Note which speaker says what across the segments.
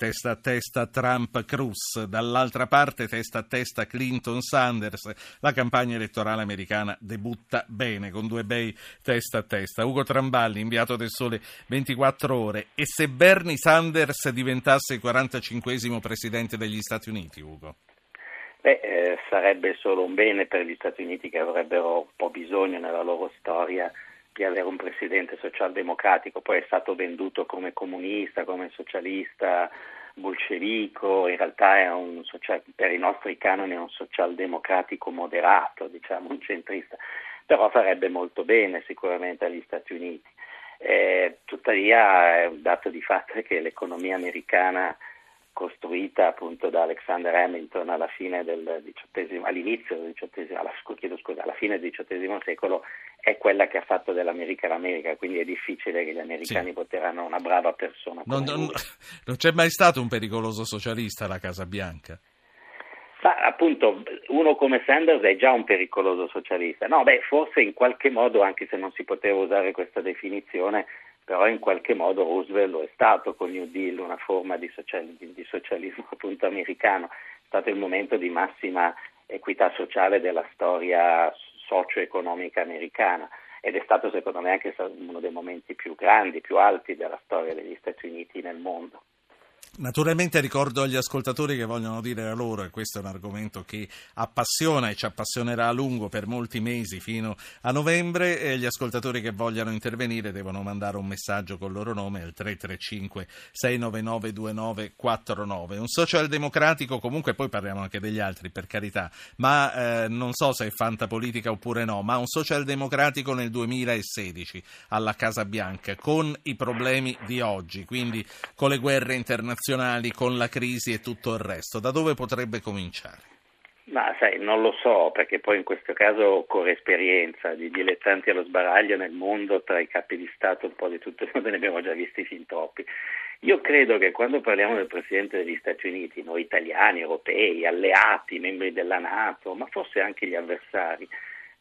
Speaker 1: testa a testa Trump-Cruz, dall'altra parte testa a testa Clinton-Sanders. La campagna elettorale americana debutta bene con due bei testa a testa. Ugo Tramballi, inviato del Sole 24 ore. E se Bernie Sanders diventasse il 45 presidente degli Stati Uniti, Ugo?
Speaker 2: Beh, eh, sarebbe solo un bene per gli Stati Uniti che avrebbero un po' bisogno nella loro storia di avere un presidente socialdemocratico, poi è stato venduto come comunista, come socialista, bolscevico, in realtà è un social, per i nostri canoni è un socialdemocratico moderato, diciamo un centrista, però farebbe molto bene sicuramente agli Stati Uniti. Eh, tuttavia è un dato di fatto che l'economia americana costruita appunto da Alexander Hamilton alla fine del XVIII, all'inizio del XVIII, alla, scusa, alla fine del XVIII secolo è quella che ha fatto dell'America l'America, quindi è difficile che gli americani sì. voteranno una brava persona.
Speaker 1: Non, non, non, c'è mai stato un pericoloso socialista alla Casa Bianca?
Speaker 2: Ma appunto, uno come Sanders è già un pericoloso socialista. No, beh, forse in qualche modo, anche se non si poteva usare questa definizione, però in qualche modo Roosevelt lo è stato con New Deal, una forma di, social, di socialismo appunto americano. È stato il momento di massima equità sociale della storia socio-economica americana ed è stato secondo me anche uno dei momenti più grandi, più alti della storia degli Stati Uniti nel mondo.
Speaker 1: Naturalmente ricordo agli ascoltatori che vogliono dire la loro, e questo è un argomento che appassiona e ci appassionerà a lungo per molti mesi fino a novembre, e gli ascoltatori che vogliano intervenire devono mandare un messaggio con il loro nome al 335 699 2949. Un socialdemocratico, comunque poi parliamo anche degli altri per carità, ma eh, non so se è fantapolitica oppure no, ma un socialdemocratico nel 2016 alla Casa Bianca con i problemi di oggi, quindi con le guerre internazionali internazionali con la crisi e tutto il resto, da dove potrebbe cominciare?
Speaker 2: Ma sai, non lo so, perché poi in questo caso occorre esperienza di dilettanti allo sbaraglio nel mondo tra i capi di Stato, un po' di tutto il ne abbiamo già visti fin troppi. Io credo che quando parliamo del Presidente degli Stati Uniti, noi italiani, europei, alleati, membri della Nato, ma forse anche gli avversari,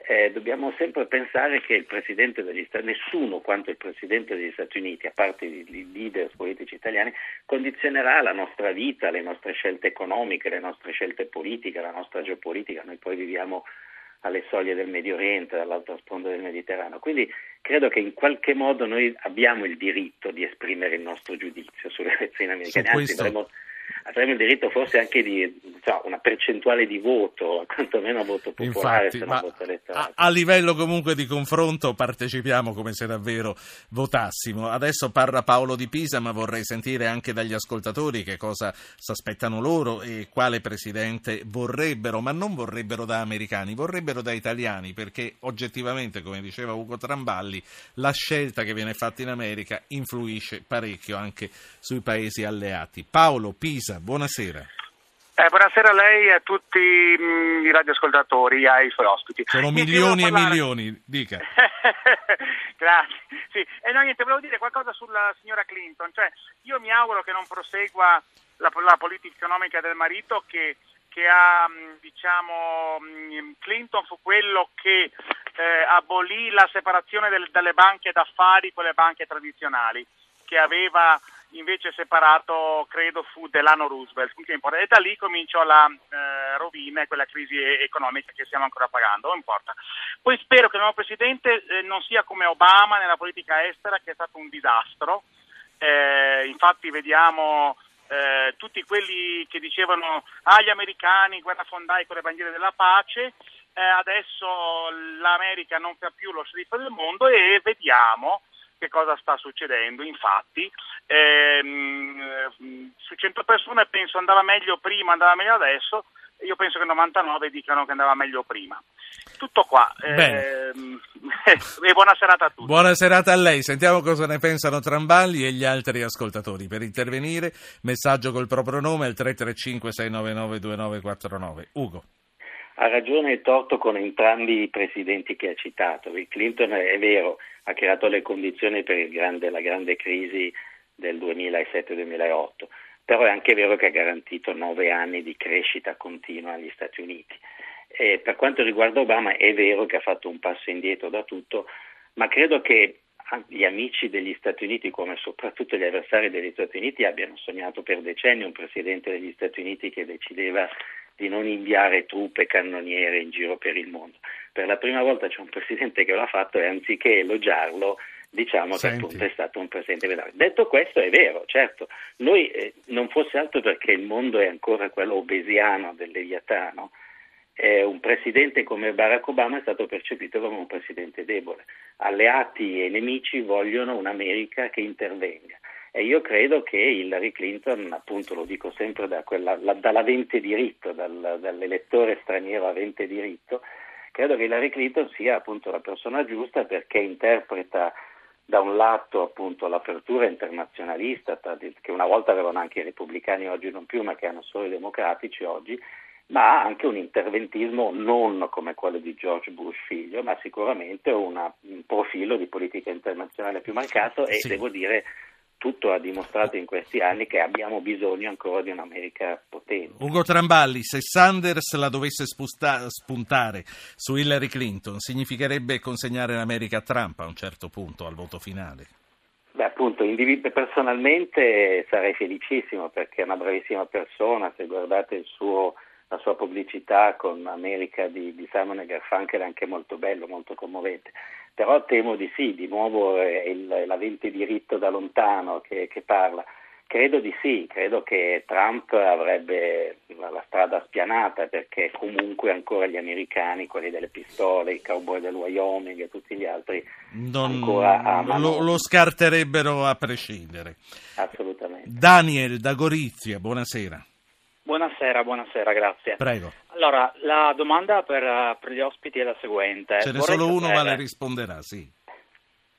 Speaker 2: eh, dobbiamo sempre pensare che il Presidente degli Stati nessuno quanto il Presidente degli Stati Uniti, a parte i leader politici italiani, condizionerà la nostra vita, le nostre scelte economiche, le nostre scelte politiche, la nostra geopolitica. Noi poi viviamo alle soglie del Medio Oriente, dall'altra sponda del Mediterraneo. Quindi credo che in qualche modo noi abbiamo il diritto di esprimere il nostro giudizio sulle elezioni americane, anzi dovremmo avremo il diritto forse anche di so, una percentuale di voto, quantomeno voto popolare,
Speaker 1: Infatti, se non voto elettorale. A, a, livello comunque di confronto partecipiamo come se davvero votassimo. Adesso parla Paolo di Pisa, ma vorrei sentire anche dagli ascoltatori che cosa si aspettano loro e quale presidente vorrebbero, ma non vorrebbero da americani, vorrebbero da italiani, perché oggettivamente, come diceva Ugo Tramballi, la scelta che viene fatta in America influisce parecchio anche sui paesi alleati. Paolo Pisa, buonasera.
Speaker 3: Eh, buonasera a lei e a tutti mh, mm, i radioascoltatori, ai suoi ospiti.
Speaker 1: Sono milioni e milioni, dica.
Speaker 3: Grazie. Sì. E no, niente, volevo dire qualcosa sulla signora Clinton. Cioè, io mi auguro che non prosegua la, la politica economica del marito che, che ha, mm, diciamo, mm, Clinton fu quello che eh, abolì la separazione del, dalle banche d'affari con le banche tradizionali, che aveva invece separato credo fu Delano Roosevelt e da lì cominciò la eh, rovina e quella crisi economica che stiamo ancora pagando, non importa. Poi spero che il nuovo Presidente eh, non sia come Obama nella politica estera che è stato un disastro, eh, infatti vediamo eh, tutti quelli che dicevano ah gli americani guerra fondai con le bandiere della pace, eh, adesso l'America non fa più lo sceriffo del mondo e vediamo che cosa sta succedendo. Infatti, ehm, su 100 persone penso andava meglio prima, andava meglio adesso, io penso che 99 dicano che andava meglio prima. Tutto qua. Ehm, e buona serata a tutti.
Speaker 1: Buona serata a lei. Sentiamo cosa ne pensano Tramballi e gli altri ascoltatori. Per intervenire, messaggio col proprio nome al 335 699 2949. Ugo.
Speaker 2: Ha ragione e torto con entrambi i presidenti che ha citato. Clinton è vero, ha creato le condizioni per grande, la grande crisi del 2007-2008, però è anche vero che ha garantito nove anni di crescita continua agli Stati Uniti. E per quanto riguarda Obama è vero che ha fatto un passo indietro da tutto, ma credo che gli amici degli Stati Uniti, come soprattutto gli avversari degli Stati Uniti, abbiano sognato per decenni un presidente degli Stati Uniti che decideva di non inviare truppe cannoniere in giro per il mondo. Per la prima volta c'è un presidente che l'ha fatto e anziché elogiarlo diciamo Senti. che appunto è stato un presidente vedale. Detto questo è vero, certo, noi eh, non fosse altro perché il mondo è ancora quello obesiano del Leviatano, eh, un presidente come Barack Obama è stato percepito come un presidente debole. Alleati e nemici vogliono un'America che intervenga. E io credo che Hillary Clinton, appunto lo dico sempre da quella, la, dall'avente diritto, dal, dall'elettore straniero avente diritto, credo che Hillary Clinton sia appunto la persona giusta perché interpreta da un lato appunto l'apertura internazionalista che una volta avevano anche i repubblicani oggi non più ma che hanno solo i democratici oggi ma anche un interventismo non come quello di George Bush figlio ma sicuramente una, un profilo di politica internazionale più marcato e sì. devo dire tutto ha dimostrato in questi anni che abbiamo bisogno ancora di un'America potente.
Speaker 1: Ugo Tramballi, se Sanders la dovesse spusta, spuntare su Hillary Clinton, significherebbe consegnare l'America a Trump a un certo punto al voto finale?
Speaker 2: Beh, appunto, personalmente sarei felicissimo perché è una bravissima persona, se guardate suo, la sua pubblicità con America di, di Simon e Garfunkel è anche molto bello, molto commovente però temo di sì, di nuovo è il, l'avente diritto da lontano che, che, parla. Credo di sì, credo che Trump avrebbe la, strada spianata perché comunque ancora gli americani, quelli delle pistole, i cowboy del Wyoming e tutti gli altri
Speaker 1: non, ancora amano. Lo, lo scarterebbero a prescindere.
Speaker 2: Assolutamente.
Speaker 1: Daniel da Gorizia, buonasera.
Speaker 4: Buonasera, buonasera, grazie.
Speaker 1: Prego.
Speaker 4: Allora, la domanda per, per gli ospiti è la seguente.
Speaker 1: Ce n'è solo sapere... uno, ma le risponderà, sì.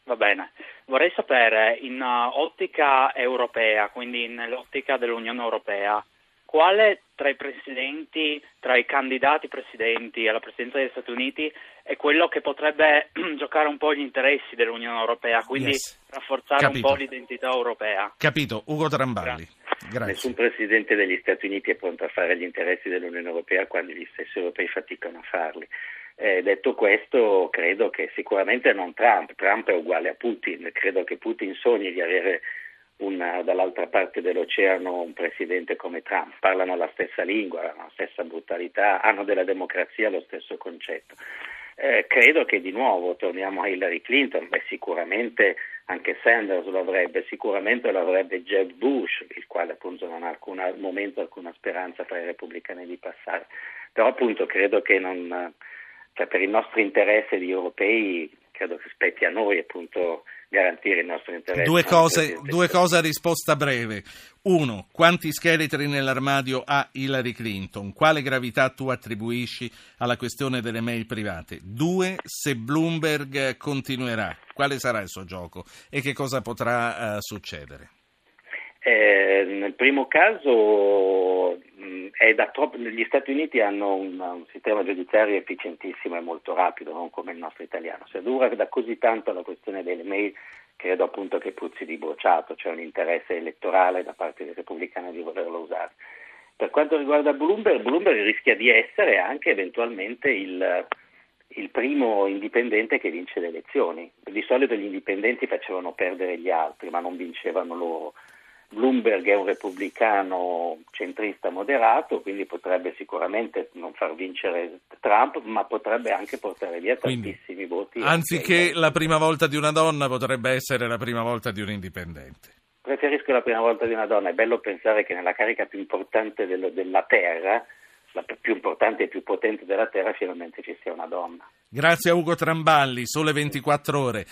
Speaker 4: Va bene. Vorrei sapere, in uh, ottica europea, quindi nell'ottica dell'Unione Europea, quale tra i presidenti, tra i candidati presidenti alla presidenza degli Stati Uniti è quello che potrebbe giocare un po' gli interessi dell'Unione Europea, quindi yes. rafforzare Capito. un po' l'identità europea.
Speaker 1: Capito, Ugo Tramballi. Grazie.
Speaker 2: Grazie. Nessun presidente degli Stati Uniti è pronto a fare gli interessi dell'Unione Europea quando gli stessi europei faticano a farli. Eh, detto questo, credo che sicuramente non Trump, Trump è uguale a Putin, credo che Putin sogni di avere una, dall'altra parte dell'oceano un presidente come Trump, parlano la stessa lingua, la stessa brutalità, hanno della democrazia lo stesso concetto. Eh, credo che di nuovo torniamo a Hillary Clinton, beh, sicuramente anche Sanders lo avrebbe, sicuramente lo avrebbe Jeb Bush, il quale appunto non ha alcuna, al momento alcuna speranza tra i repubblicani di passare, però appunto credo che non, cioè per il nostro interesse di europei credo che spetti a noi appunto garantire il nostro interesse.
Speaker 1: Due cose, due cose a risposta breve. Uno, quanti scheletri nell'armadio ha Hillary Clinton? Quale gravità tu attribuisci alla questione delle mail private? Due, se Bloomberg continuerà, quale sarà il suo gioco e che cosa potrà uh, succedere?
Speaker 2: Eh, nel primo caso troppo, gli Stati Uniti hanno un, un, sistema giudiziario efficientissimo e molto rapido, non come il nostro italiano. Se dura da così tanto la questione delle mail, credo appunto che puzzi di bruciato, c'è un interesse elettorale da parte dei repubblicani di volerlo usare. Per quanto riguarda Bloomberg, Bloomberg rischia di essere anche eventualmente il, il primo indipendente che vince le elezioni. Di solito gli indipendenti facevano perdere gli altri, ma non vincevano loro. Bloomberg è un repubblicano centrista moderato, quindi potrebbe sicuramente non far vincere Trump, ma potrebbe anche portare via quindi, tantissimi voti.
Speaker 1: Anziché la prima volta di una donna, potrebbe essere la prima volta di un indipendente.
Speaker 2: Preferisco la prima volta di una donna, è bello pensare che nella carica più importante dello, della Terra la più importante e più potente della Terra finalmente ci sia una donna.
Speaker 1: Grazie a Ugo Tramballi, sole 24 ore.